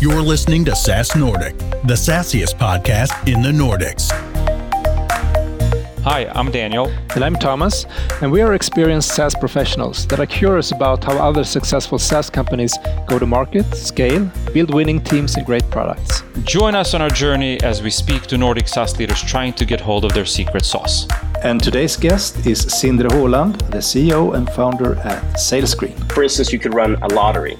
You're listening to SaaS Nordic, the sassiest podcast in the Nordics. Hi, I'm Daniel. And I'm Thomas, and we are experienced SaaS professionals that are curious about how other successful SaaS companies go to market, scale, build winning teams, and great products. Join us on our journey as we speak to Nordic SaaS leaders trying to get hold of their secret sauce. And today's guest is Sindre Håland, the CEO and founder at SalesScreen. For instance, you could run a lottery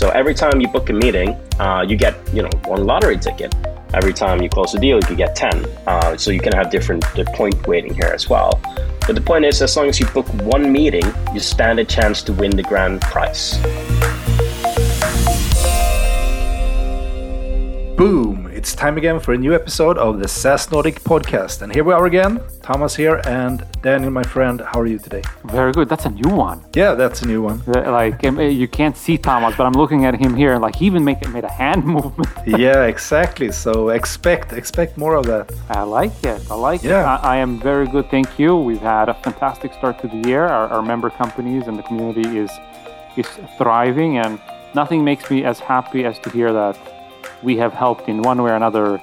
so every time you book a meeting, uh, you get you know one lottery ticket. Every time you close a deal, you get ten. Uh, so you can have different point weighting here as well. But the point is, as long as you book one meeting, you stand a chance to win the grand prize. It's time again for a new episode of the SaaS Nordic podcast. And here we are again. Thomas here and Daniel, my friend. How are you today? Very good. That's a new one. Yeah, that's a new one. Like um, you can't see Thomas, but I'm looking at him here, and like he even make, made a hand movement. yeah, exactly. So expect expect more of that. I like it. I like yeah. it. I, I, am very good. Thank you. We've had a fantastic start to the year. Our, our member companies and the community is is thriving, and nothing makes me as happy as to hear that we have helped in one way or another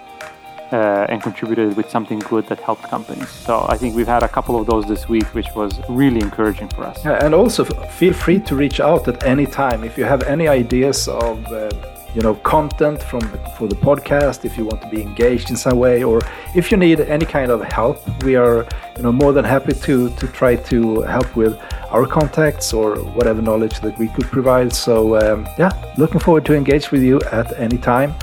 uh, and contributed with something good that helped companies. So I think we've had a couple of those this week, which was really encouraging for us. Yeah, and also feel free to reach out at any time if you have any ideas of. Uh, you know content from for the podcast if you want to be engaged in some way or if you need any kind of help we are you know more than happy to to try to help with our contacts or whatever knowledge that we could provide. So um, yeah looking forward to engage with you at any time.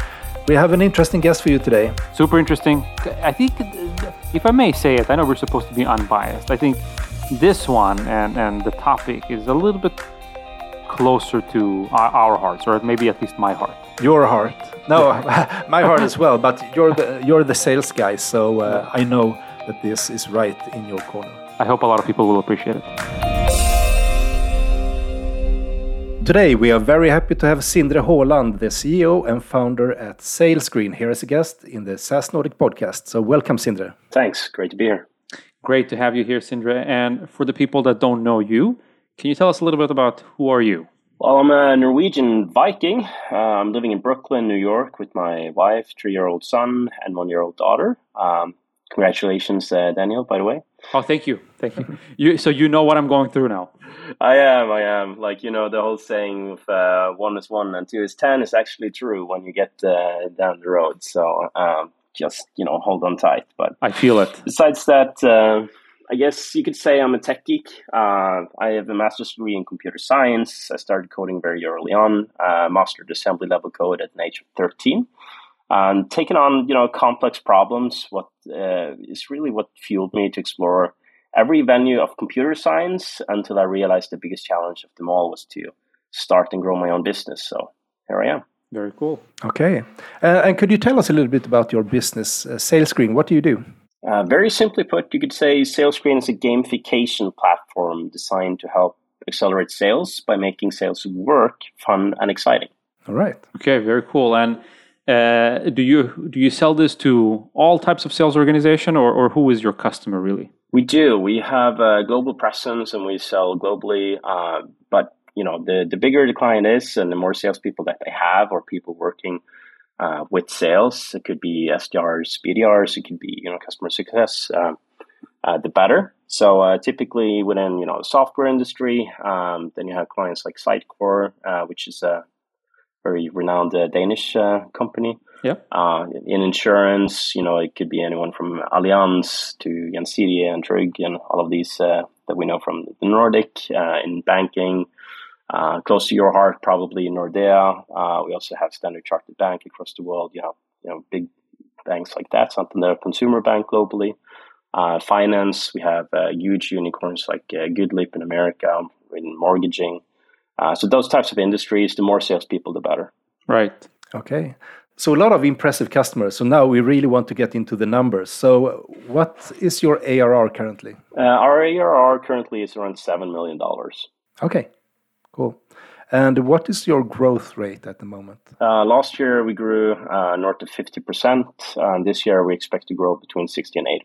We have an interesting guest for you today. Super interesting. I think if i may say it i know we're supposed to be unbiased. I think this one and and the topic is a little bit closer to our hearts, or maybe at least my heart. Your heart? No, my heart as well. But you're the you're the sales guy, so uh, I know that this is right in your corner. I hope a lot of people will appreciate it. Today, we are very happy to have Sindre Håland, the CEO and founder at SalesScreen, here as a guest in the SaaS Nordic podcast. So, welcome, Sindre. Thanks. Great to be here. Great to have you here, Sindre. And for the people that don't know you, can you tell us a little bit about who are you? Well, I'm a Norwegian Viking. Uh, I'm living in Brooklyn, New York, with my wife, three-year-old son, and one-year-old daughter. Um, congratulations, uh, Daniel. By the way. Oh, thank you, thank you. you. So you know what I'm going through now. I am, I am. Like you know, the whole saying of uh, one is one and two is ten is actually true when you get uh, down the road. So um, just you know, hold on tight. But I feel it. Besides that uh, I guess you could say I'm a tech geek. Uh, I have a master's degree in computer science. I started coding very early on, uh, mastered assembly level code at the age of 13. And taking on, you know, complex problems, what uh, is really what fueled me to explore every venue of computer science until I realized the biggest challenge of them all was to start and grow my own business. So here I am. Very cool. Okay. Uh, and could you tell us a little bit about your business, uh, SalesScreen? What do you do? Uh, very simply put, you could say SalesScreen is a gamification platform designed to help accelerate sales by making sales work fun and exciting. All right. Okay, very cool. And uh, do you do you sell this to all types of sales organization, or, or who is your customer really? We do. We have a global presence, and we sell globally. Uh, but you know, the the bigger the client is, and the more salespeople that they have, or people working uh, with sales. It could be SDRs, BDRs. It could be you know customer success. Uh, uh, the better. So uh, typically within you know the software industry, um, then you have clients like Sitecore, uh, which is a very renowned uh, Danish company. Yeah. in insurance, you know, it could be anyone from Allianz to Gjensidige and Tryg and all of these that we know from the Nordic. in banking, uh, close to your heart, probably Nordea. Uh, we also have Standard Chartered Bank across the world. You have you know big banks like that. Santander Consumer Bank globally. Uh, finance, we have uh, huge unicorns like uh, Goodleap in America in mortgaging. Uh, so those types of industries, the more salespeople, the better. Right. Okay. So a lot of impressive customers. So now we really want to get into the numbers. So what is your ARR currently? our ARR currently is around seven million dollars. Okay. Cool. And what is your growth rate at the moment? Uh, last year we grew uh, north of 50%. And this year we expect to grow between 60 and 80%.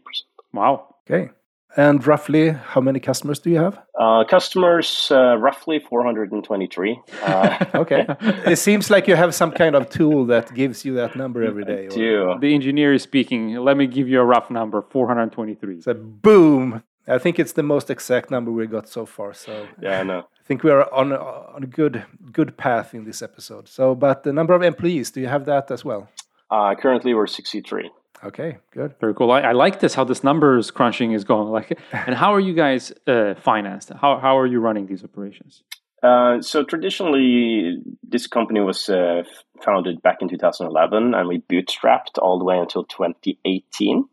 Wow. Okay. And roughly, how many customers do you have? Uh, customers, uh, roughly 423. Uh, okay. it seems like you have some kind of tool that gives you that number every day. I do. The engineer is speaking. Let me give you a rough number 423. So, boom. I think it's the most exact number we got so far. So yeah, I know. I think we are on a, on a good good path in this episode. So, but the number of employees, do you have that as well? Uh, currently, we're 63. Okay, good. Very cool. I, I, like this how this numbers crunching is going. Like, and how are you guys uh, financed? How how are you running these operations? Uh, so traditionally, this company was uh, founded back in 2011, and we bootstrapped all the way until 2018.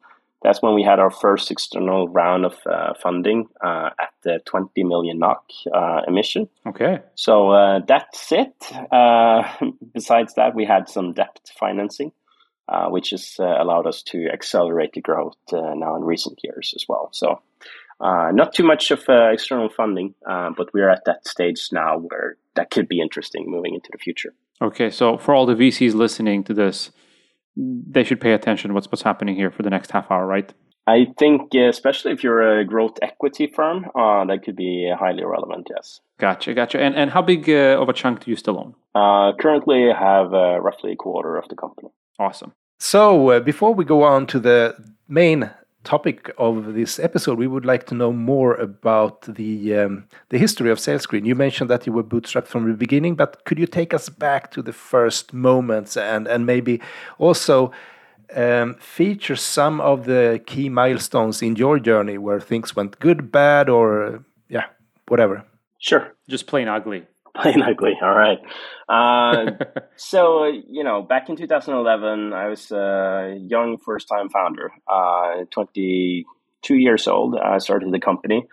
That's when we had our first external round of uh, funding uh, at the 20 million NOK uh, emission. Okay. So that's it. besides that, we had some debt financing. Uh, which has uh, allowed us to accelerate the growth uh, now in recent years as well. So, not too much of external funding, but we're at that stage now where that could be interesting moving into the future. Okay, so for all the VCs listening to this, they should pay attention to what's what's happening here for the next half hour, right? I think, especially if you're a growth equity firm, uh, that could be highly relevant. Yes. Gotcha, gotcha. And and how big uh, of a chunk do you still own? Uh, currently, I have roughly a quarter of the company. Awesome. So, uh, before we go on to the main topic of this episode, we would like to know more about the um, the history of SalesScreen. You mentioned that you were bootstrapped from the beginning, but could you take us back to the first moments and and maybe also um, feature some of the key milestones in your journey where things went good, bad, or yeah, whatever? Sure. Just plain ugly. Plain ugly. All right. Uh, so you know, back in 2011, I was a young first-time founder, uh, 22 years old. I started the company,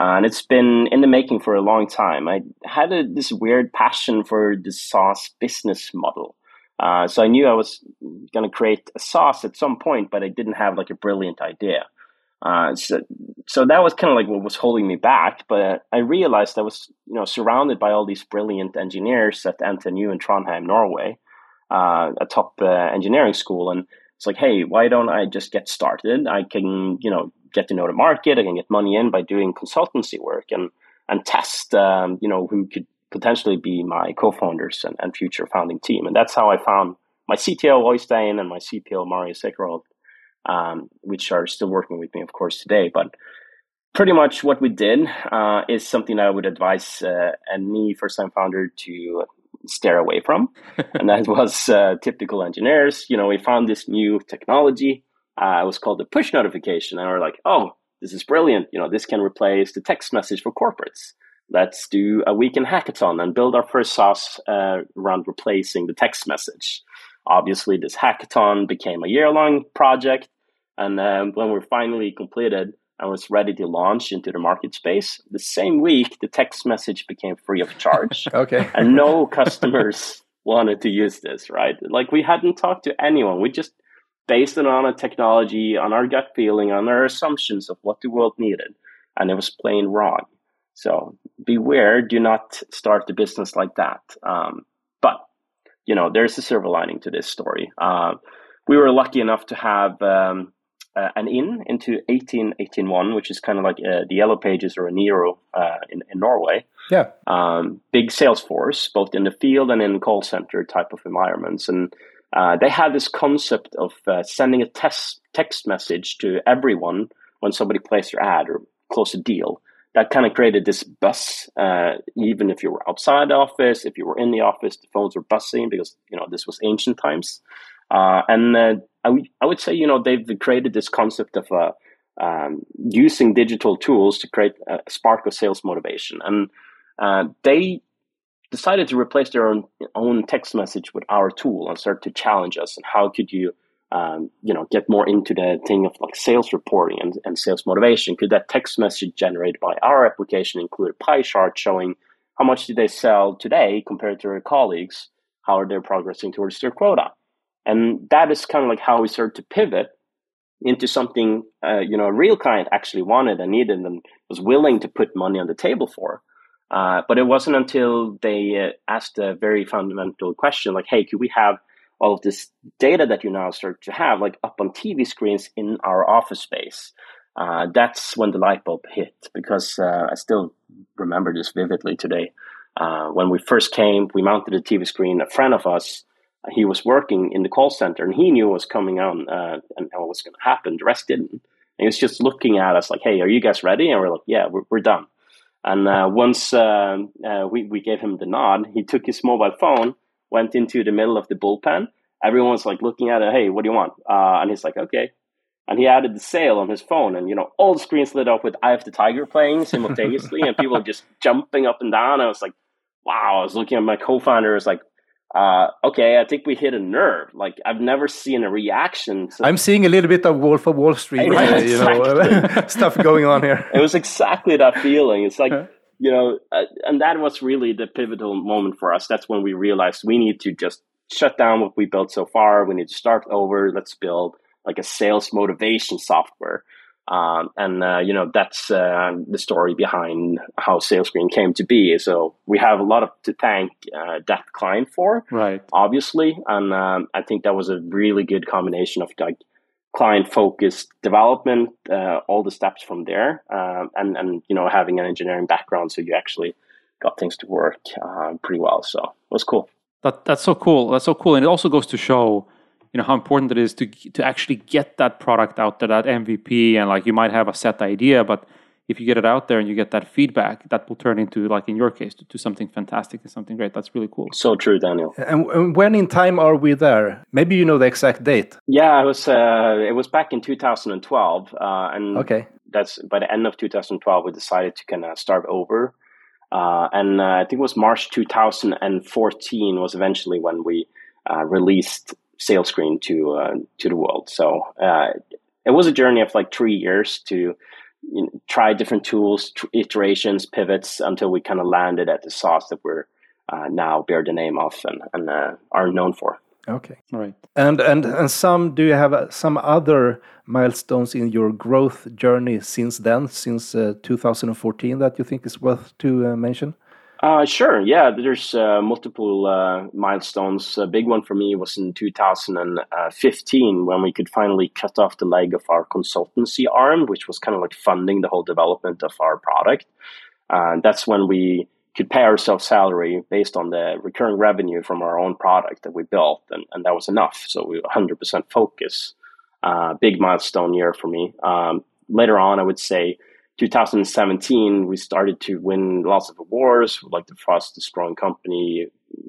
uh, and it's been in the making for a long time. I had a, this weird passion for the SaaS business model. Uh, so I knew I was going to create a SaaS at some point, but I didn't have like a brilliant idea. Uh, so, so that was kind of like what was holding me back. But I realized I was, you know, surrounded by all these brilliant engineers at NTNU in Trondheim, Norway, uh, a top uh, engineering school, and it's like, hey, why don't I just get started? I can, you know, get to know the market. I can get money in by doing consultancy work and and test, um, you know, who could potentially be my co-founders and, and future founding team. And that's how I found my CTO Oystein and my CPO Marius Ekerhold um, which are still working with me, of course, today. But pretty much what we did uh, is something I would advise uh, any first time founder to stare away from. and that was uh, typical engineers. You know, we found this new technology. Uh, it was called the push notification. And we we're like, oh, this is brilliant. You know, this can replace the text message for corporates. Let's do a weekend hackathon and build our first SaaS uh, around replacing the text message. Obviously, this hackathon became a year long project. And um, when we're finally completed and was ready to launch into the market space, the same week, the text message became free of charge. okay. and no customers wanted to use this, right? Like we hadn't talked to anyone. We just based it on a technology, on our gut feeling, on our assumptions of what the world needed. And it was plain wrong. So beware, do not start the business like that. Um, you know, there's a silver lining to this story. Uh, we were lucky enough to have um, uh, an in into 1881, which is kind of like uh, the Yellow Pages or Eniro uh, in, in Norway. Yeah. Um, big sales force, both in the field and in call center type of environments. And uh, they had this concept of uh, sending a test, text message to everyone when somebody placed their ad or closed a deal. That kind of created this buzz. Uh, even if you were outside the office, if you were in the office, the phones were buzzing because you know this was ancient times. Uh, and uh, I, w- I would say, you know, they've created this concept of uh, um, using digital tools to create a spark of sales motivation. And uh, they decided to replace their own, own text message with our tool and start to challenge us. And how could you, um, you know, get more into the thing of like sales reporting and, and sales motivation? Could that text message generated by our application include a pie chart showing how much did they sell today compared to their colleagues? How are they progressing towards their quota? And that is kind of like how we started to pivot into something, uh, you know, a real client actually wanted and needed and was willing to put money on the table for. Uh, but it wasn't until they uh, asked a very fundamental question like, hey, could we have all of this data that you now start to have like up on TV screens in our office space? uh, that's when the light bulb hit because uh, I still remember this vividly today. Uh, when we first came, we mounted a TV screen. A friend of us, he was working in the call center, and he knew what was coming on uh, and what was going to happen. The rest didn't. And he was just looking at us like, "Hey, are you guys ready?" And we're like, "Yeah, we're, we're done." And uh, once uh, we we gave him the nod, he took his mobile phone, went into the middle of the bullpen. Everyone was like looking at it. Hey, what do you want? and he's like, "Okay." and he added the sale on his phone and you know all the screens lit up with eye of the tiger playing simultaneously and people just jumping up and down i was like wow i was looking at my co-founder I was like uh, okay i think we hit a nerve like i've never seen a reaction so i'm seeing a little bit of wolf of wall street uh, you know stuff going on here it was exactly that feeling it's like you know uh, and that was really the pivotal moment for us that's when we realized we need to just shut down what we built so far we need to start over let's build like a sales motivation software. Um, and uh, you know that's uh, the story behind how SalesScreen came to be. So we have a lot of to thank uh, that client for, right? Obviously, and um, I think that was a really good combination of like client focused development, uh, all the steps from there, um, and and you know having an engineering background, so you actually got things to work uh, pretty well. So it was cool. That that's so cool. That's so cool, and it also goes to show you know how important it is to to actually get that product out there, that MVP, and like you might have a set idea, but if you get it out there and you get that feedback, that will turn into like in your case to, to something fantastic and something great. That's really cool. So true, Daniel. And, and, when in time are we there? Maybe you know the exact date. Yeah, it was uh, it was back in 2012, uh, and okay, that's by the end of 2012 we decided to kind of start over. Uh, and uh, I think it was March 2014 was eventually when we uh, released SalesScreen to uh, to the world. So uh, it was a journey of like three years to you know, try different tools, iterations, pivots until we kind of landed at the sauce that we're uh, now bear the name of and, and uh, are known for. Okay, right. And and and some do you have uh, some other milestones in your growth journey since then, since uh, 2014 that you think is worth to mention? Uh, sure. Yeah, there's uh, multiple uh, milestones. A big one for me was in 2015 when we could finally cut off the leg of our consultancy arm, which was kind of like funding the whole development of our product. Uh, that's when we could pay ourselves salary based on the recurring revenue from our own product that we built, and, and that was enough. So we 100% focus. Uh, big milestone year for me. Um, later on, I would say 2017, we started to win lots of awards, like the fastest growing company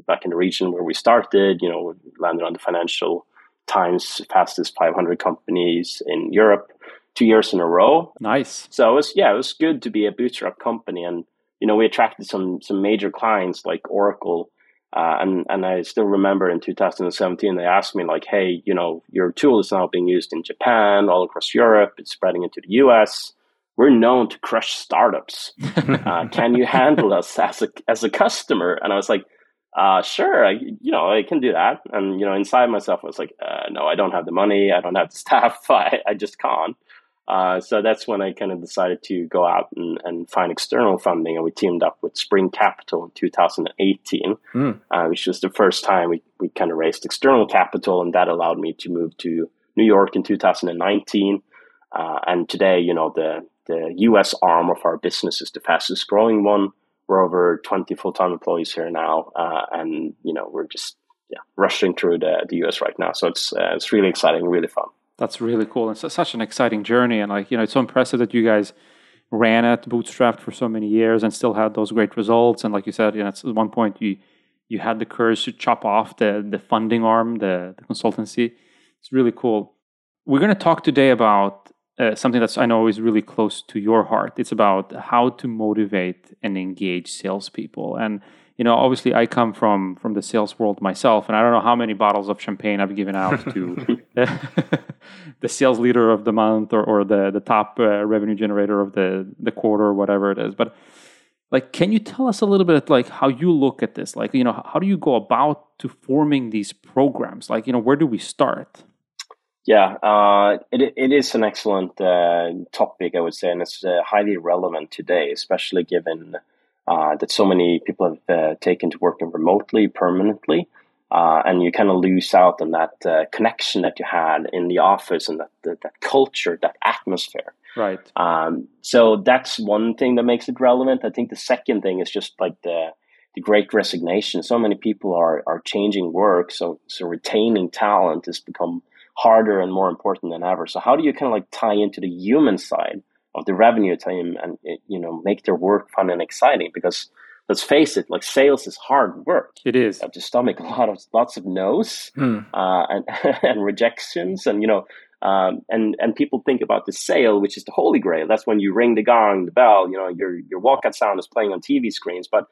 back in the region where we started. You know, we landed on the Financial Times fastest 500 companies in Europe two years in a row. Nice. So it was, yeah, it was good to be a bootstrap company. And, you know, we attracted some, some major clients like Oracle. Uh, and, and I still remember in 2017, they asked me like, hey, you know, your tool is now being used in Japan, all across Europe. It's spreading into the US we're known to crush startups. uh, can you handle us as a as a customer? And I was like, uh, sure, I, you know, I can do that. And you know, inside myself, I was like, uh, no, I don't have the money, I don't have the staff, I, I just can't. Uh, so that's when I kind of decided to go out and, and find external funding, and we teamed up with Spring Capital in 2018, mm. uh, which was the first time we, we kind of raised external capital, and that allowed me to move to New York in 2019. Uh, and today, you know, the the US arm of our business is the fastest growing one. We're over 20 full time employees here now, uh, and you know we're just yeah, rushing through the, the US right now. So it's uh, it's really exciting, really fun. That's really cool. It's such an exciting journey, and like you know, it's so impressive that you guys ran at Bootstrapped for so many years and still had those great results. And like you said, you know, at one point you you had the courage to chop off the the funding arm, the, the consultancy. It's really cool. We're going to talk today about uh, something that's I know is really close to your heart. It's about how to motivate and engage salespeople. And you know, obviously, I come from from the sales world myself, and I don't know how many bottles of champagne I've given out to the sales leader of the month or, or the the top uh, revenue generator of the the quarter or whatever it is. But like, can you tell us a little bit like how you look at this? Like, you know, how do you go about to forming these programs? Like, you know, where do we start? Yeah, uh, it it is an excellent uh, topic, I would say, and it's uh, highly relevant today, especially given uh, that so many people have uh, taken to working remotely permanently. uh, and you kind of lose out on that uh, connection that you had in the office and that that, that culture, that atmosphere. Right. Um, so that's one thing that makes it relevant. I think the second thing is just like the the great resignation. So many people are are changing work, so so retaining talent has become harder and more important than ever. So how do you kind of like tie into the human side of the revenue team and you know make their work fun and exciting? Because let's face it, like sales is hard work. It is. You have to stomach a lot of lots of no's Hmm. uh, and and rejections, and you know, um, and and people think about the sale, which is the holy grail. That's when you ring the gong, the bell. You know, your your walkout sound is playing on TV screens, but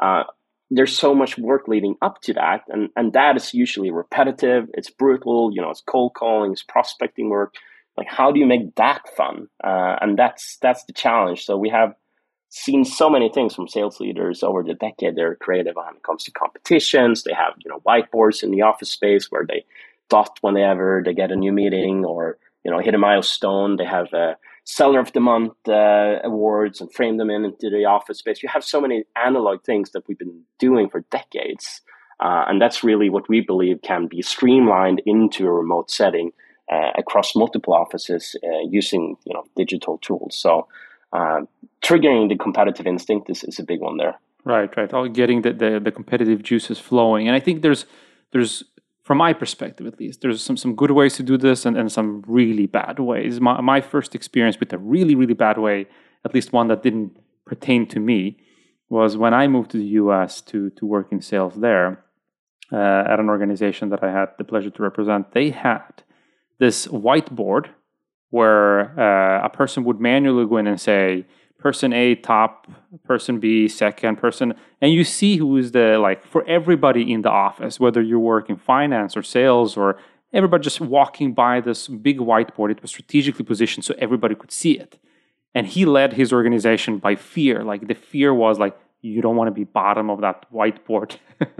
uh, there's so much work leading up to that, and and that is usually repetitive. It's brutal. You know, it's cold calling, it's prospecting work. Like, how do you make that fun? Uh, and that's that's the challenge. So we have seen so many things from sales leaders over the decade. They're creative when it comes to competitions. They have you know whiteboards in the office space where they dot whenever they get a new meeting or you know hit a milestone. They have uh, seller of the month uh, awards and frame them in into the office space. You have so many analog things that we've been doing for decades, uh, and that's really what we believe can be streamlined into a remote setting uh, across multiple offices uh, using you know digital tools. So uh, triggering the competitive instinct is, is a big one there. Right, right. All getting the, the, the competitive juices flowing. And I think there's there's from my perspective at least, there's some, some good ways to do this and, and some really bad ways. My, my first experience with a really, really bad way, at least one that didn't pertain to me, was when I moved to the US to, to work in sales there uh, at an organization that I had the pleasure to represent. They had this whiteboard where uh, a person would manually go in and say, person A top, person B second, person, and you see who is the like for everybody in the office, whether you work in finance or sales or everybody just walking by this big whiteboard. It was strategically positioned so everybody could see it. And he led his organization by fear. Like the fear was like, you don't want to be bottom of that whiteboard.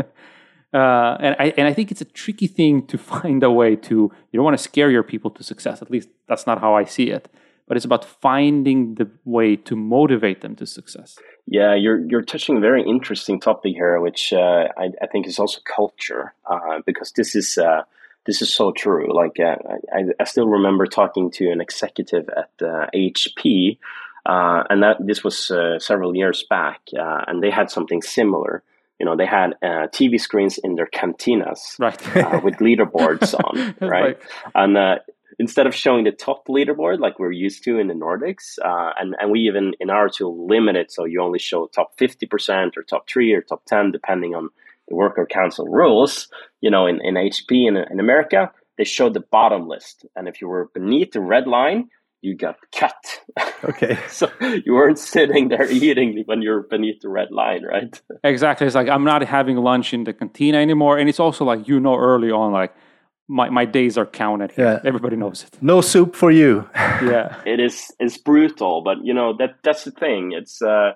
Uh, and I and I think it's a tricky thing to find a way to you don't want to scare your people to success. At least that's not how I see it. But it's about finding the way to motivate them to success. Yeah, you're you're touching a very interesting topic here, which uh, I, I think is also culture, uh, because this is uh, this is so true. Like uh, I, I still remember talking to an executive at HP, uh, and that this was uh, several years back, and they had something similar. You know, they had TV screens in their cantinas, right, with leaderboards on, right, like... and instead of showing the top leaderboard like we're used to in the Nordics, uh, and and we even in our tool limit it so you only show top fifty percent or top three or top ten depending on the worker council rules. You know, in, in HP in, in America, they showed the bottom list, and if you were beneath the red line, you got cut. Okay. so you weren't sitting there eating when you're beneath the red line, right? Exactly. It's like I'm not having lunch in the cantina anymore, and it's also like you know early on like my, my days are counted here. Yeah. Everybody knows it. No soup for you. Yeah. it is it's brutal, but you know that that's the thing. It's uh,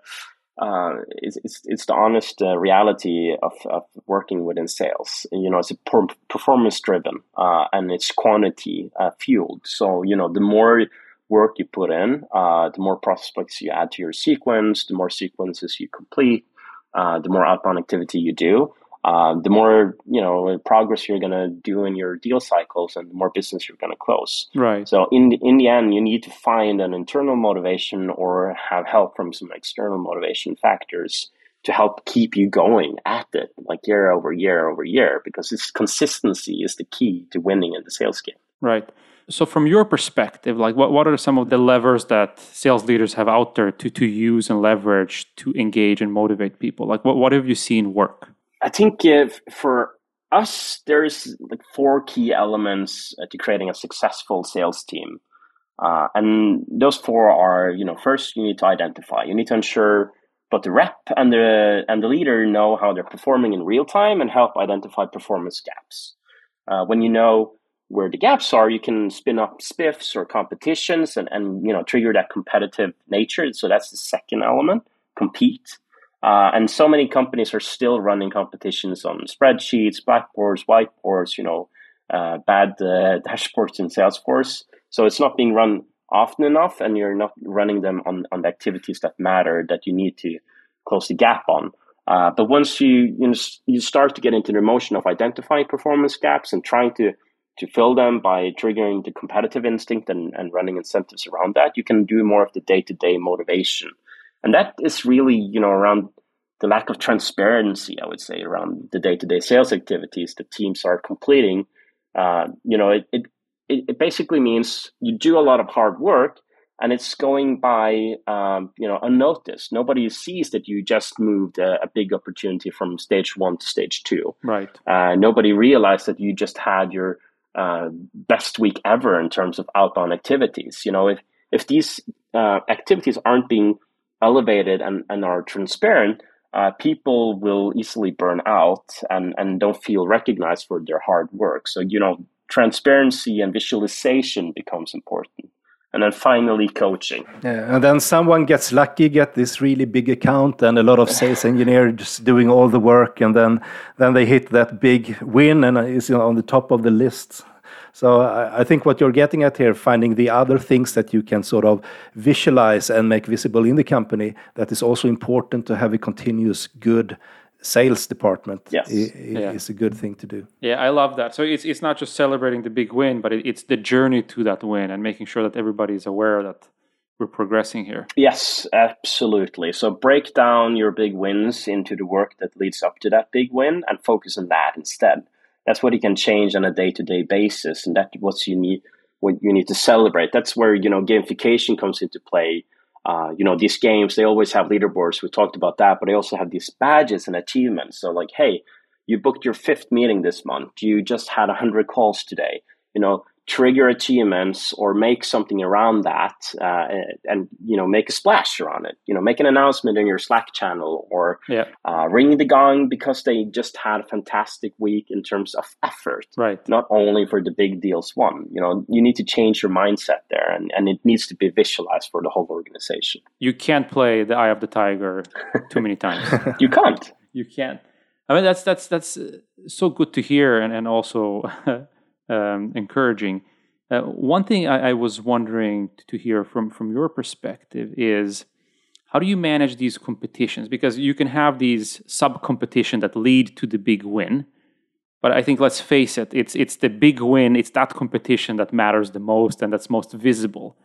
uh, it's, it's it's the honest uh, reality of, of working within sales. You know, it's a per- performance driven uh, and it's quantity uh, fueled. So you know, the more work you put in, uh, the more prospects you add to your sequence, the more sequences you complete, uh, the more outbound activity you do uh, the more you know progress you're going to do in your deal cycles and the more business you're going to close. Right. So in the, in the end you need to find an internal motivation or have help from some external motivation factors to help keep you going at it like year over year over year because this consistency is the key to winning in the sales game. Right. So from your perspective like what, what are some of the levers that sales leaders have out there to, to use and leverage to engage and motivate people? Like what, what have you seen work I think if for us, there's like four key elements uh, to creating a successful sales team. Uh, and those four are, you know, first you need to identify. You need to ensure both the rep and the and the leader know how they're performing in real time and help identify performance gaps. Uh, when you know where the gaps are, you can spin up spiffs or competitions and, and you know trigger that competitive nature. So that's the second element. Compete. Uh, and so many companies are still running competitions on spreadsheets, blackboards, whiteboards, you know, uh, bad uh, dashboards in Salesforce. So it's not being run often enough, and you're not running them on, on the activities that matter that you need to close the gap on. Uh, but once you you know you start to get into the motion of identifying performance gaps and trying to to fill them by triggering the competitive instinct and, and running incentives around that, you can do more of the day to day motivation, and that is really you know around the lack of transparency. I would say around the day to day sales activities that teams are completing. Uh, you know, it, it it basically means you do a lot of hard work and it's going by um, you know unnoticed. Nobody sees that you just moved a, a, big opportunity from stage one to stage two. Right. Uh, nobody realized that you just had your uh, best week ever in terms of outbound activities. You know, if if these uh, activities aren't being elevated and, and are transparent, uh, people will easily burn out and, and don't feel recognized for their hard work. So, you know, transparency and visualization becomes important and then finally coaching. Yeah, and then someone gets lucky, get this really big account, and a lot of sales engineers doing all the work, and then then they hit that big win and is on the top of the list. So I, I think what you're getting at here, finding the other things that you can sort of visualize and make visible in the company, that is also important to have a continuous good sales department yes. is, yeah. is a good thing to do. Yeah, I love that. So it's it's not just celebrating the big win, but it, it's the journey to that win and making sure that everybody is aware that we're progressing here. Yes, absolutely. So break down your big wins into the work that leads up to that big win and focus on that instead. That's what you can change on a day-to-day basis and that's what you need what you need to celebrate. That's where, you know, gamification comes into play uh, you know, these games, they always have leaderboards. We talked about that, but they also have these badges and achievements. So, like, hey, you booked your fifth meeting this month. You just had 100 calls today. You know, trigger achievements or make something around that uh, and you know make a splash around it. You know make an announcement in your slack channel or yeah. uh, ring the gong because they just had a fantastic week in terms of effort. Right. Not only for the big deals one you know you need to change your mindset there and, and it needs to be visualized for the whole organization. You can't play the eye of the tiger too many times. You can't. You can't. I mean that's that's that's so good to hear and, and also um, encouraging. Uh, one thing I, I, was wondering to hear from from your perspective is how do you manage these competitions? Because you can have these sub competition that lead to the big win, but I think let's face it, it's it's the big win, it's that competition that matters the most and that's most visible.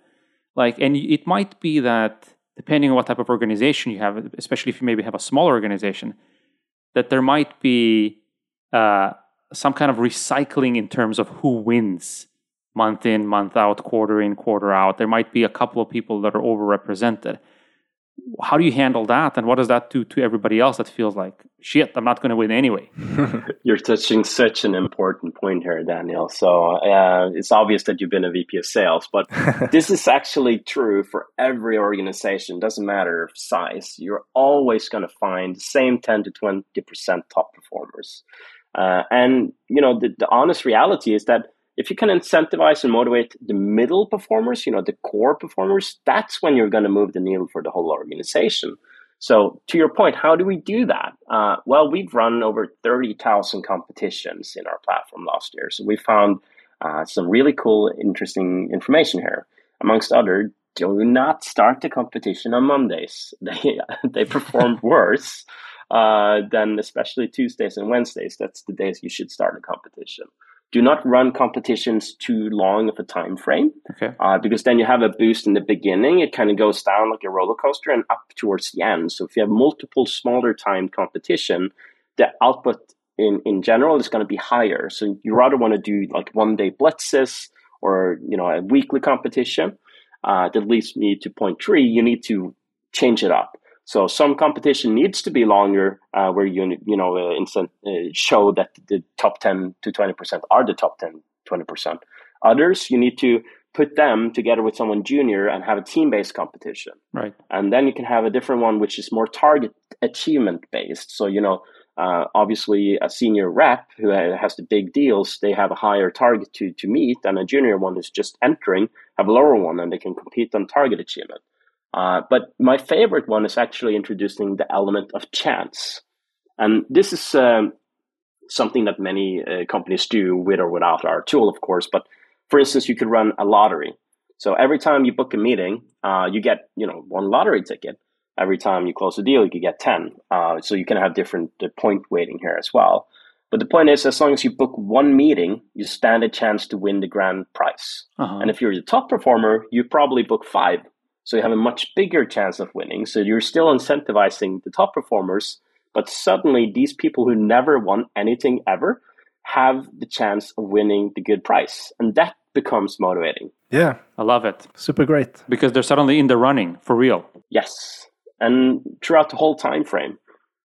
Like, and it might be that depending on what type of organization you have, especially if you maybe have a smaller organization, that there might be uh, some kind of recycling in terms of who wins month in, month out, quarter in, quarter out. There might be a couple of people that are overrepresented. How do you handle that? And what does that do to everybody else that feels like, shit, I'm not going to win anyway? You're touching such an important point here, Daniel. So uh, it's obvious that you've been a VP of sales, but this is actually true for every organization. Doesn't matter size. You're always going to find the same 10 to 20% top performers. Uh, and you know, the, the honest reality is that if you can incentivize and motivate the middle performers, you know, the core performers, that's when you're going to move the needle for the whole organization. So, to your point, how do we do that? Uh, well, we've run over 30,000 competitions in our platform last year. So, we found uh, some really cool, interesting information here. Amongst other, do not start the competition on Mondays. They, they performed worse uh, then especially Tuesdays and Wednesdays, that's the days you should start a competition. Do not run competitions too long of a time frame, okay. uh, because then you have a boost in the beginning. It kind of goes down like a roller coaster and up towards the end. So if you have multiple smaller timed competition, the output in in general is going to be higher. So you rather want to do like one day blitzes or you know a weekly competition. Uh, that leads me to point three. You need to change it up. So some competition needs to be longer, uh, where you you know uh, instant, uh, show that the top ten to twenty percent are the top 10, 20 percent. Others you need to put them together with someone junior and have a team based competition. Right. And then you can have a different one which is more target achievement based. So you know. Uh, obviously, a senior rep who has the big deals, they have a higher target to, to meet, and a junior one who's just entering have a lower one, and they can compete on target achievement. Uh, but my favorite one is actually introducing the element of chance. And this is um, something that many uh, companies do with or without our tool, of course. But for instance, you could run a lottery. So every time you book a meeting, uh, you get you know one lottery ticket. every time you close a deal, you could get 10. Uh, so you can have different uh, point weighting here as well. But the point is, as long as you book one meeting, you stand a chance to win the grand prize. Uh-huh. And if you're the top performer, you probably book five. So you have a much bigger chance of winning. So you're still incentivizing the top performers, but suddenly these people who never won anything ever have the chance of winning the good prize. And that becomes motivating. Yeah, I love it super great. because they're suddenly in the running for real. Yes, and throughout the whole time frame.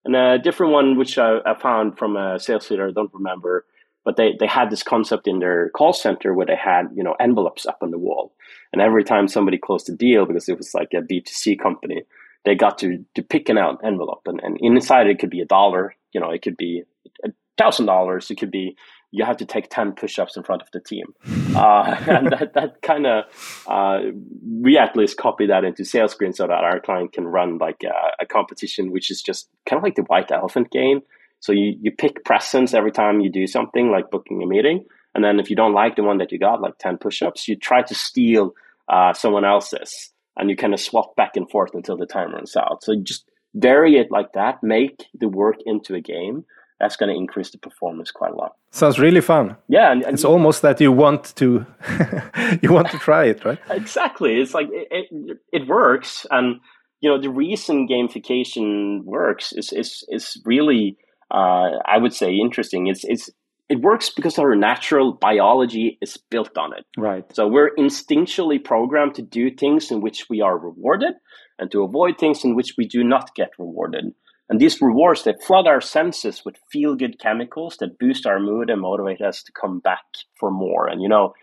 And a different one, which I, I found from a sales leader, I don't remember, but they, they had this concept in their call center where they had you know envelopes up on the wall, and every time somebody closed a deal, because it was like a B two C company, they got to to pick an out envelope, and, and inside it could be a dollar, you know, it could be a thousand dollars, it could be you have to take 10 push-ups in front of the team. Uh, and that, that kind of uh, we at least copy that into sales screen so that our client can run like a, a competition which is just kind of like the white elephant game so you, you pick presents every time you do something like booking a meeting. And then if you don't like the one that you got like 10 push-ups you try to steal uh, someone else's. And you kind of swap back and forth until the time runs out. So just vary it like that make the work into a game. That's going to increase the performance quite a lot. Sounds really fun. yeah and, and It's almost that you want to you want to try it, right? exactly. It's like it, it, it works. And you know the reason gamification works is is is really uh, i would say interesting it's it's it works because our natural biology is built on it Right. so we're instinctually programmed to do things in which we are rewarded and to avoid things in which we do not get rewarded. And these rewards they flood our senses with feel good chemicals that boost our mood and motivate us to come back for more. And you know,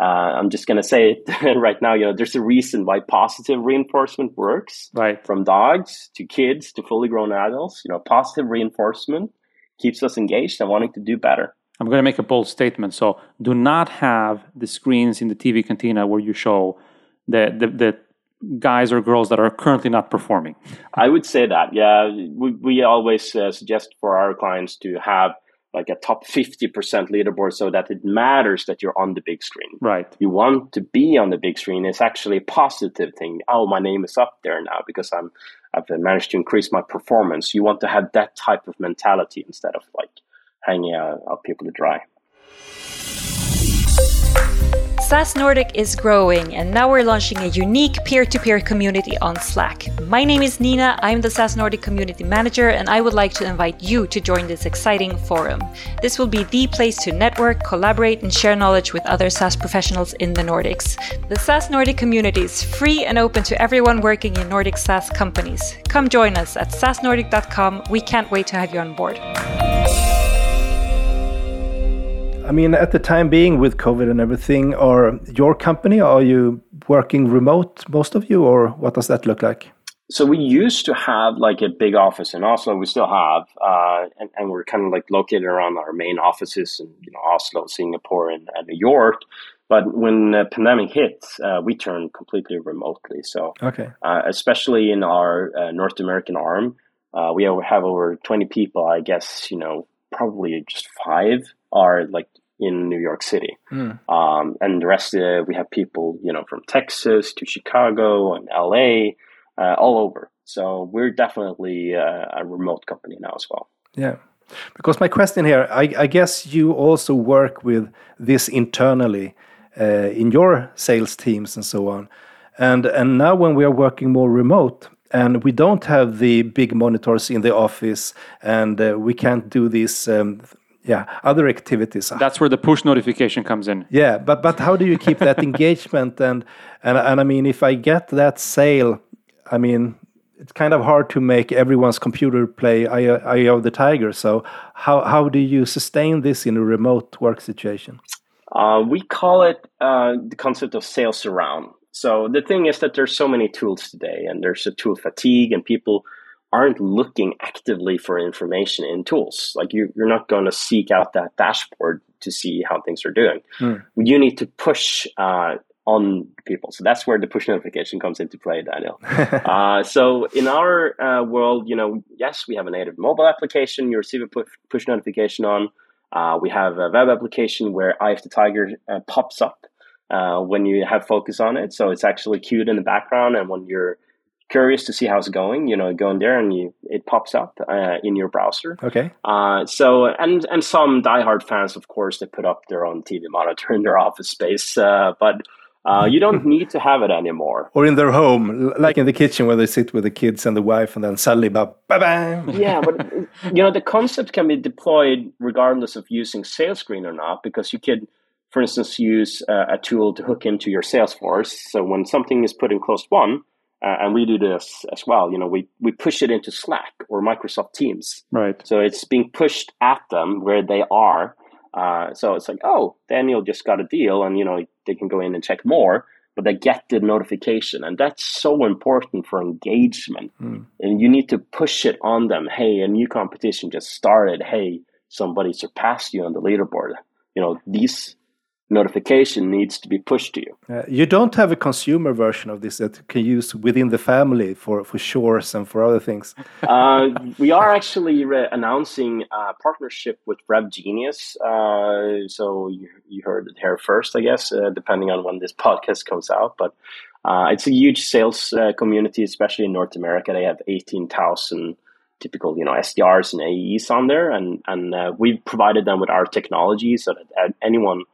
uh, I'm just gonna say it right now. You know, there's a reason why positive reinforcement works Right. from dogs to kids to fully grown adults. You know, positive reinforcement keeps us engaged and wanting to do better. I'm going to make a bold statement. So do not have the screens in the TV cantina where you show the, the, the guys or girls that are currently not performing. I would say that. Yeah, we, we always uh, suggest for our clients to have like a top 50% leaderboard so that it matters that you're on the big screen. Right. You want to be on the big screen. It's actually a positive thing. Oh, my name is up there now because I'm I've managed to increase my performance. You want to have that type of mentality instead of like hanging out, out people to dry. SaaS Nordic is growing, and now we're launching a unique peer to peer community on Slack. My name is Nina, I'm the SaaS Nordic Community Manager, and I would like to invite you to join this exciting forum. This will be the place to network, collaborate, and share knowledge with other SaaS professionals in the Nordics. The SaaS Nordic community is free and open to everyone working in Nordic SaaS companies. Come join us at sasnordic.com. We can't wait to have you on board. I mean, at the time being with COVID and everything, or your company, are you working remote, most of you, or what does that look like? So we used to have like a big office in Oslo. We still have, uh, and, and we're kind of like located around our main offices in you know Oslo, Singapore, and, and New York. But when the pandemic hit, uh, we turned completely remotely. So Okay. uh, especially in our uh, North American arm, uh, we have have over 20 people. I guess you know probably just five are like in New York City, Mm. um, and the rest uh, we have people you know from Texas to Chicago and LA, uh, all over. So we're definitely uh, a remote company now as well. Yeah. Because my question here, I, I guess you also work with this internally uh, in your sales teams and so on. And and now when we are working more remote and we don't have the big monitors in the office and uh, we can't do these um, yeah other activities. That's where the push notification comes in. Yeah, but but how do you keep that engagement and and and I mean if I get that sale, I mean it's kind of hard to make everyone's computer play Eye, Eye of the Tiger. So how how do you sustain this in a remote work situation? Uh, we call it uh, the concept of sales surround. So the thing is that there's so many tools today, and there's a tool fatigue, and people aren't looking actively for information in tools. Like you, you're not going to seek out that dashboard to see how things are doing. You need to push uh, on people. So that's where the push notification comes into play, Daniel. uh, so in our uh, world, you know, yes, we have a native mobile application. You receive a push, push notification on. Uh, we have a web application where Eye of the Tiger uh, pops up uh, when you have focus on it. So it's actually queued in the background, and when you're curious to see how it's going, you know, go in there and you it pops up uh, in your browser. Okay. Uh, so and and some diehard fans, of course, they put up their own TV monitor in their office space, uh, but. Uh, you don't need to have it anymore. Or in their home, like in the kitchen where they sit with the kids and the wife, and then suddenly, bye bye. yeah, but you know the concept can be deployed regardless of using SalesScreen or not, because you could, for instance, use uh, a tool to hook into your Salesforce. So when something is put in closed won, uh, and we do this as well. You know, we we push it into Slack or Microsoft Teams. Right. So it's being pushed at them where they are. Uh, so it's like, oh, Daniel just got a deal, and you know they can go in and check more, but they get the notification, and that's so important for engagement. Mm. And you need to push it on them. Hey, a new competition just started. Hey, somebody surpassed you on the leaderboard. You know these notification needs to be pushed to you. Uh, you don't have a consumer version of this that you can use within the family for, for chores and for other things. uh, we are actually announcing a partnership with Rev Genius. Uh, so you, you heard it here first, I guess, uh, depending on when this podcast comes out. But uh, it's a huge sales uh, community, especially in North America. They have 18,000 typical you know SDRs and AEs on there, and and uh, we've provided them with our technology so that anyone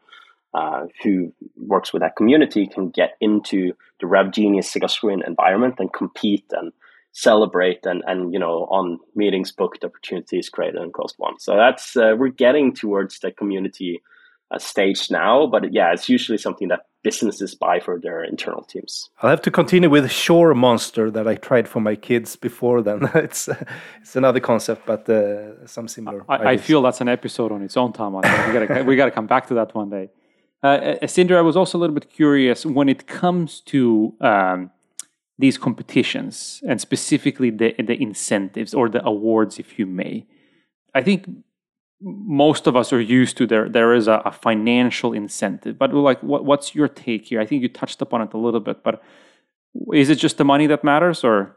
uh, who works with that community can get into the Rev Genius SalesScreen environment and compete and celebrate and, and you know on meetings booked opportunities created and closed won. So that's uh, we're getting towards the community uh, stage now, but yeah, it's usually something that businesses buy for their internal teams. I'll have to continue with ChoreMonster that I tried for my kids before. Then it's it's another concept, but uh, some similar. I, I, feel that's an episode on its own, Tom. we gotta we gotta come back to that one day. Uh, Sindre, I was also a little bit curious when it comes to um, these competitions and specifically the the incentives or the awards, if you may. I think most of us are used to there there is a, a financial incentive, but like, what, what's your take here? I think you touched upon it a little bit, but is it just the money that matters, or?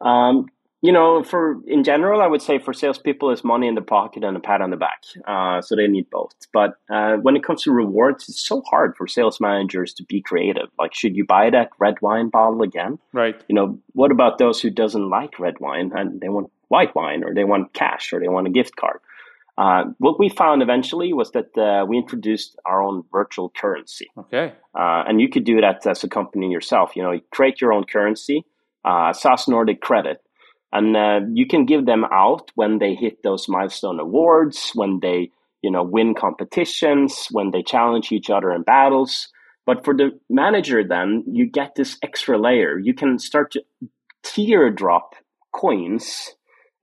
Um, you know, for in general, I would say for salespeople, it's money in the pocket and a pat on the back. Uh, so they need both. But uh, when it comes to rewards, it's so hard for sales managers to be creative. Like, should you buy that red wine bottle again? Right. You know, what about those who doesn't like red wine and they want white wine, or they want cash, or they want a gift card? Uh, what we found eventually was that uh, we introduced our own virtual currency. Okay. Uh, and you could do that as a company yourself. You know, you create your own currency, uh, SaaS Nordic Credit and uh, you can give them out when they hit those milestone awards when they you know win competitions when they challenge each other in battles. But for the manager then you get this extra layer. You can start to teardrop coins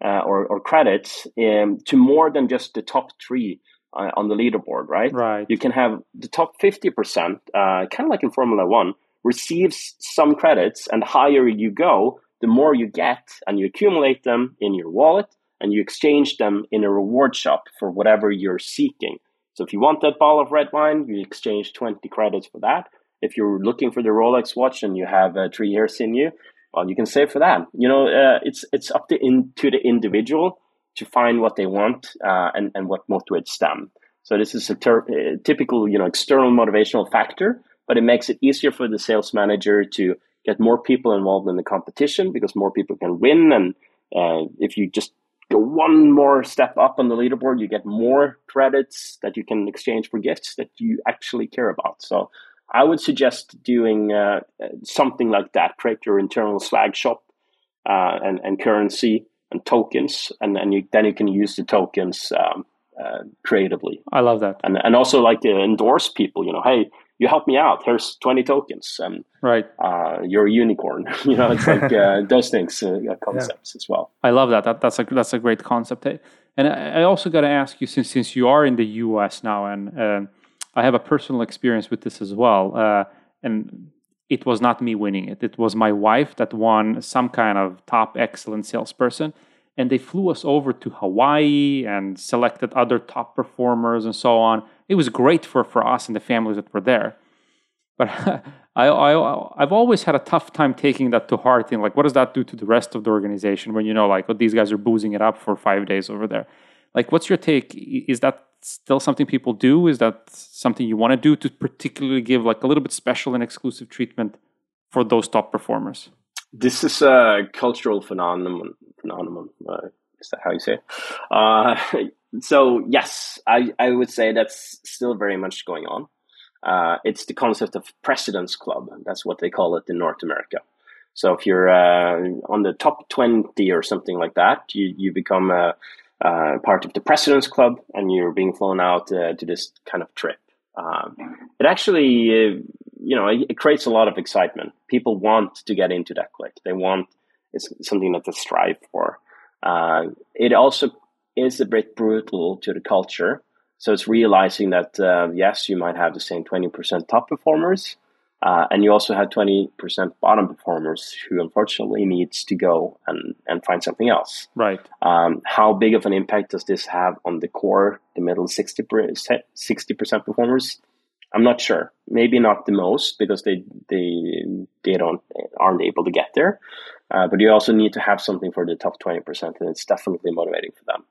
uh, or, or, credits um, to more than just the top three uh, on the leaderboard right? Right. You can have the top 50% uh, kind of like in formula one receives some credits and higher you go the more you get and you accumulate them in your wallet and you exchange them in a reward shop for whatever you're seeking. So if you want that bottle of red wine, you exchange 20 credits for that. If you're looking for the Rolex watch and you have uh, three years in you, well, you can save for that. You know, uh, it's it's up to in, to the individual to find what they want uh, and and what motivates them. So this is a ter- uh, typical, you know, external motivational factor, but it makes it easier for the sales manager to get more people involved in the competition because more people can win. And uh, if you just go one more step up on the leaderboard, you get more credits that you can exchange for gifts that you actually care about. So I would suggest doing uh, something like that. Create your internal swag shop uh, and, and currency and tokens, and, and you, then you can use the tokens um, uh, creatively. I love that. And, and also like endorse people, you know, hey, you help me out. Here's 20 tokens. And right. Uh, you're a unicorn. you know, it's like uh, those things, uh, concepts yeah. as well. I love that. that. That's a that's a great concept. And I also got to ask you, since since you are in the U.S. now, and um, I have a personal experience with this as well, uh, and it was not me winning it. It was my wife that won some kind of top excellent salesperson. And they flew us over to Hawaii and selected other top performers and so on it was great for, for us and the families that were there. But I, I, I've always had a tough time taking that to heart. And like, what does that do to the rest of the organization when you know, like, oh, these guys are boozing it up for five days over there? Like, what's your take? Is that still something people do? Is that something you want to do to particularly give like a little bit special and exclusive treatment for those top performers? This is a cultural phenomenon. Phenomenon. Uh, is that how you say it? Uh, so yes, I, I would say that's still very much going on. Uh, it's the concept of President's Club. That's what they call it in North America. So if you're uh, on the top 20 or something like that, you, you become a, a part of the President's Club and you're being flown out uh, to this kind of trip. Um, it actually, uh, you know, it, it, creates a lot of excitement. People want to get into that clique. They want it's something that they strive for. Uh, it also is a bit brutal to the culture. So it's realizing that uh, yes, you might have the same twenty percent top performers, uh, and you also have 20% bottom performers who unfortunately needs to go and, and find something else. Right. Um, how big of an impact does this have on the core, the middle 60%, 60% performers? I'm not sure. Maybe not the most because they they they don't aren't able to get there. Uh, but you also need to have something for the top 20%, and it's definitely motivating for them.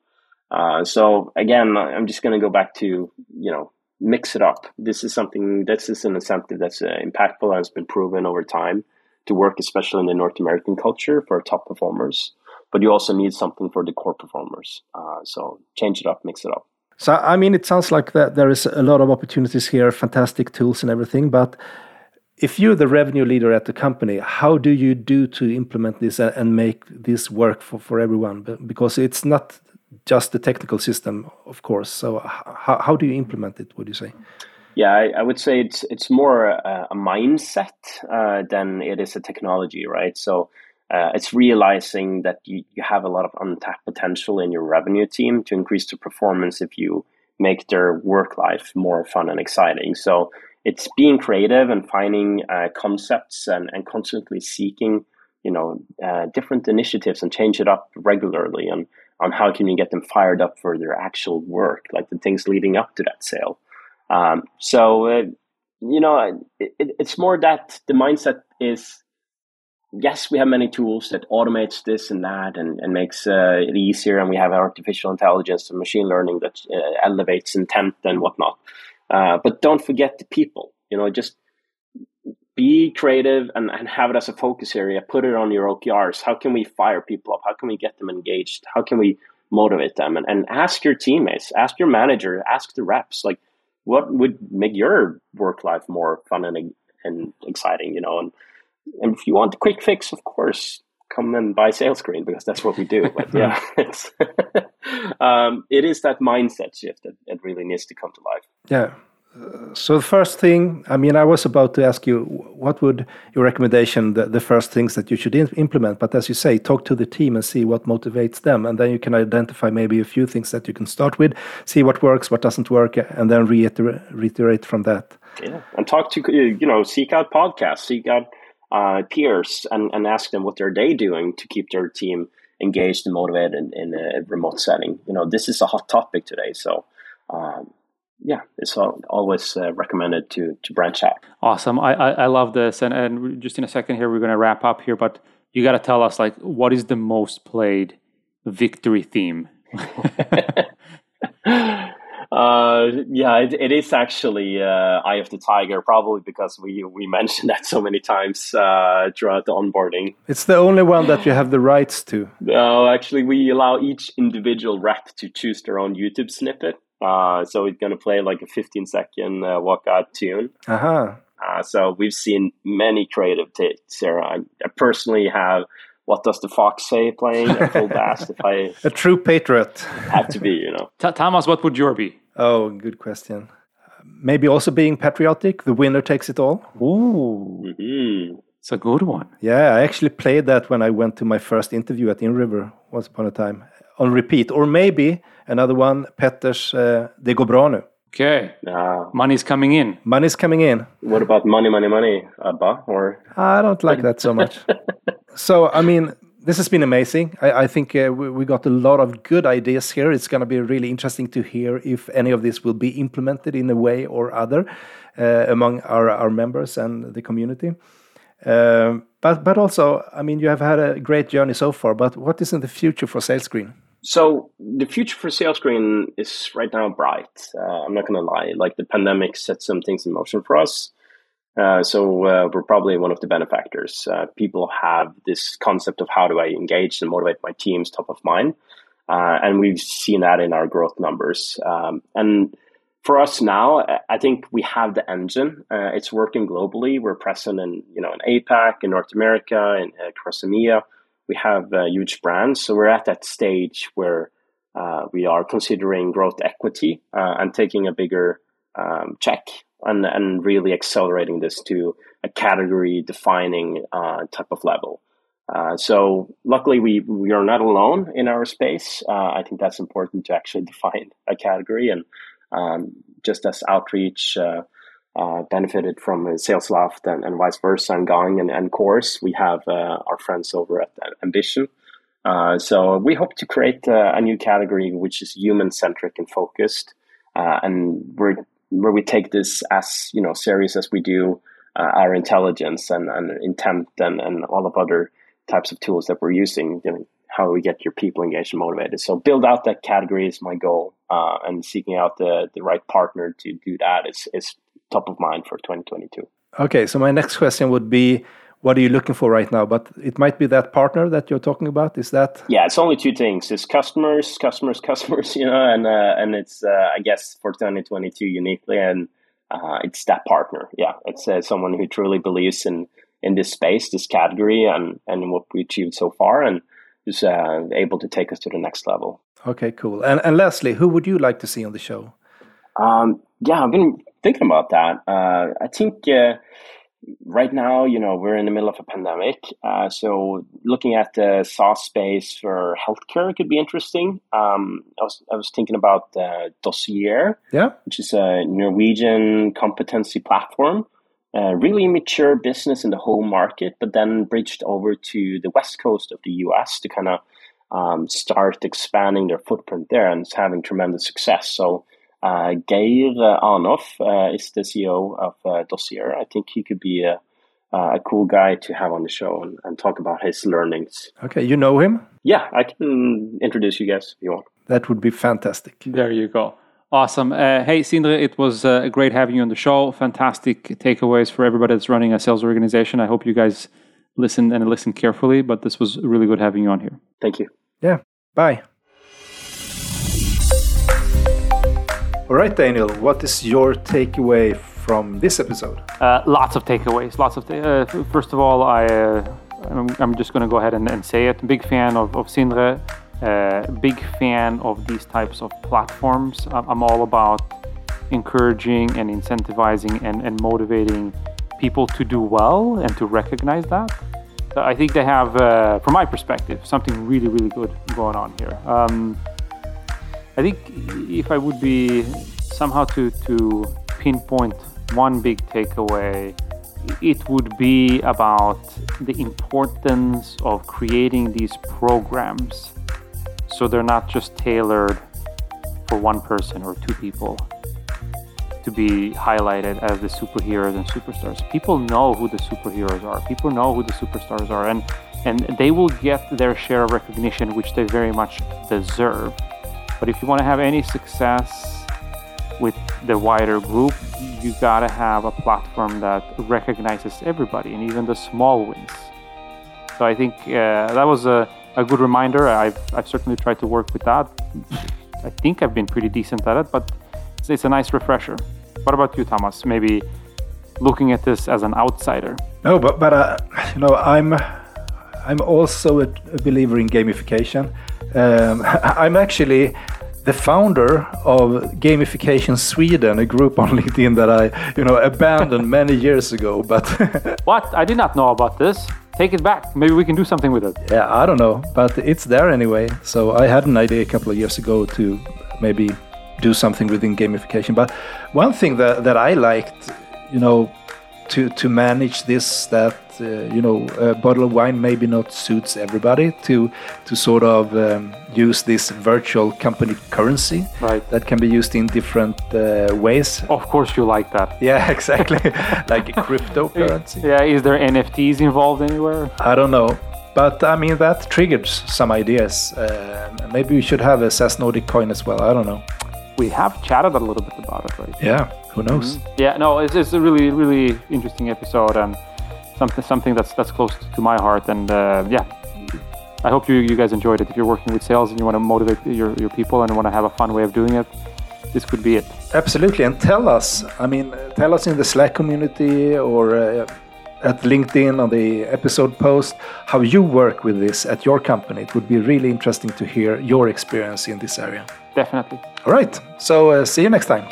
Uh, so again, I'm just going to go back to you know mix it up. This is something this is an incentive that's uh, impactful and has been proven over time to work, especially in the North American culture for top performers. But you also need something for the core performers. Uh, so change it up, mix it up. So I mean, it sounds like that there is a lot of opportunities here, fantastic tools and everything. But if you're the revenue leader at the company, how do you do to implement this and make this work for, for everyone? Because it's not just the technical system, of course. So how, how do you implement it? Would you say? Yeah, I, I would say it's it's more a, a mindset uh, than it is a technology, right? So uh, it's realizing that you, you have a lot of untapped potential in your revenue team to increase the performance if you make their work life more fun and exciting. So it's being creative and finding uh, concepts and, and constantly seeking, you know, uh, different initiatives and change it up regularly. And on how can you get them fired up for their actual work, like the things leading up to that sale. Um, so, uh, you know, it, it's more that the mindset is yes, we have many tools that automates this and that and, and makes uh, it easier, and we have artificial intelligence and machine learning that uh, elevates intent and whatnot. Uh, but don't forget the people. You know, just be creative and, and have it as a focus area. Put it on your OKRs. How can we fire people up? How can we get them engaged? How can we motivate them? And, and ask your teammates, ask your manager, ask the reps, like what would make your work life more fun and, and exciting, you know? And, and if you want a quick fix, of course, come and buy sales SalesScreen because that's what we do. But yeah, it's um, it is that mindset shift that, that really needs to come to life. Yeah, so the first thing, I mean, I was about to ask you, what would your recommendation, the, the first things that you should implement? But as you say, talk to the team and see what motivates them, and then you can identify maybe a few things that you can start with, see what works, what doesn't work, and then reiterate, reiterate from that. Yeah, and talk to you know, seek out podcasts, seek out uh, peers, and, and ask them what they're they doing to keep their team engaged and motivated in, in a remote setting. You know, this is a hot topic today, so. Um, yeah, it's always uh, recommended to to branch out. Awesome, I, I, I love this, and and just in a second here we're going to wrap up here, but you got to tell us like what is the most played victory theme? uh, yeah, it, it is actually uh, Eye of the Tiger, probably because we we mentioned that so many times uh, throughout the onboarding. It's the only one that you have the rights to. No, actually, we allow each individual rep to choose their own YouTube snippet. Uh, so it's going to play like a 15 second uh, walkout tune. Uh-huh. Uh, so we've seen many creative takes here. I, I, personally have "What Does the Fox Say" playing at full blast. If I a true patriot, have to be, you know. T- Thomas, what would your be? Oh, good question. Maybe also being patriotic. The winner takes it all. Ooh, mm-hmm. it's a good one. Yeah, I actually played that when I went to my first interview at InRiver once upon a time on repeat. Or maybe another one, Petters uh, Det går bra nu. Okay. Uh, Money's coming in. Money's coming in. What about money, money, money, Abba? Or I don't like that so much. so I mean, this has been amazing. I, I think uh, we, we, got a lot of good ideas here. It's going to be really interesting to hear if any of this will be implemented in a way or other uh, among our, our members and the community. Um, but but also, I mean, you have had a great journey so far. But what is in the future for SalesScreen? So the future for sales SalesScreen is right now bright. Uh, I'm not going to lie. Like the pandemic set some things in motion for us. Uh, so uh, we're probably one of the benefactors. Uh, people have this concept of how do I engage and motivate my teams top of mind, uh, and we've seen that in our growth numbers. Um, and for us now, I think we have the engine. Uh, it's working globally. We're present in you know in APAC, in North America, in across EMEA. We have huge brands, so we're at that stage where we are considering growth equity and taking a bigger um, check and, and really accelerating this to a category defining uh, type of level. Uh, so luckily we, we are not alone in our space. Uh, I think that's important to actually define a category and um, just as outreach uh, uh, benefited from SalesLoft and, and vice versa and Gong and, and Chorus, we have uh, our friends over at Ambition. so we hope to create a new category which is human centric and focused. and we're where we take this as you know serious as we do uh, our intelligence and, and intent and, and all of other types of tools that we're using you know, how we get your people engaged and motivated so build out that category is my goal uh, and seeking out the, the right partner to do that is, is top of mind for 2022 okay so my next question would be what are you looking for right now? But it might be that partner that you're talking about. Is that? Yeah, it's only two things: it's customers, customers, customers. You know, and uh, and it's uh, I guess for 2022 uniquely, and uh, it's that partner. Yeah, it's uh, someone who truly believes in in this space, this category, and and what we achieved so far, and is uh, able to take us to the next level. Okay, cool. And and lastly, who would you like to see on the show? Um, yeah, I've been thinking about that. Uh, I think right now, you know, we're in the middle of a pandemic. Uh, so looking at the SaaS space for healthcare could be interesting. Um, I was I was thinking about uh, Dossier, yeah, which is a Norwegian competency platform. Uh, really mature business in the home market, but then bridged over to the west coast of the U.S. to kind of um, start expanding their footprint there, and it's having tremendous success. So uh, Geir Arnoff uh, is the CEO of uh, Dossier. I think he could be a, a cool guy to have on the show and, and, talk about his learnings. Okay, you know him? Yeah, I can introduce you guys if you want. That would be fantastic. There you go. Awesome. Uh, hey, Sindre, it was uh, great having you on the show. Fantastic takeaways for everybody that's running a sales organization. I hope you guys listen and listen carefully, but this was really good having you on here. Thank you. Yeah. Bye. All right, Daniel, what is your takeaway from this episode? Uh, lots of takeaways. Lots of. uh, first of all, I uh, I'm, I'm, just going to go ahead and, and, say it. Big fan of, of Sindre. Uh, big fan of these types of platforms. I'm all about encouraging and incentivizing and, and motivating people to do well and to recognize that. I think they have, uh, from my perspective, something really, really good going on here. Um, I think if I would be somehow to, to pinpoint one big takeaway, it would be about the importance of creating these programs so they're not just tailored for one person or two people to be highlighted as the superheroes and superstars. People know who the superheroes are. People know who the superstars are and and they will get their share of recognition which they very much deserve. But if you want to have any success with the wider group, you got to have a platform that recognizes everybody and even the small wins. So I think uh, that was a, a good reminder. I've, I've certainly tried to work with that. I think I've been pretty decent at it, but it's, it's a nice refresher. What about you, Thomas? Maybe looking at this as an outsider. No, but but uh, you know, I'm I'm also a, a believer in gamification. Um, I'm actually the founder of Gamification Sweden, a group on LinkedIn that I, you know, abandoned many years ago. But what? I did not know about this. Take it back. Maybe we can do something with it. Yeah, I don't know, but it's there anyway. So I had an idea a couple of years ago to maybe do something within gamification. But one thing that that I liked, you know, to to manage this that uh, you know a bottle of wine maybe not suits everybody to to sort of um, use this virtual company currency right. that can be used in different uh, ways. Of course you like that. Yeah exactly. Like a cryptocurrency. Yeah is there nfts involved anywhere? I don't know. But I mean that triggered some ideas. Uh, maybe we should have a SaaS Nordic coin as well. I don't know we have chatted a little bit about it, right? Yeah, who knows? Mm-hmm. Yeah, no, it's, it's a really, really interesting episode and something something that's that's close to my heart. And uh, yeah, I hope you, you guys enjoyed it. If you're working with sales and you want to motivate your, your people and want to have a fun way of doing it, this could be it. Absolutely. And tell us, I mean, tell us in the Slack community or uh, at LinkedIn on the episode post how you work with this at your company. It would be really interesting to hear your experience in this area. Definitely. All right. So uh, see you next time.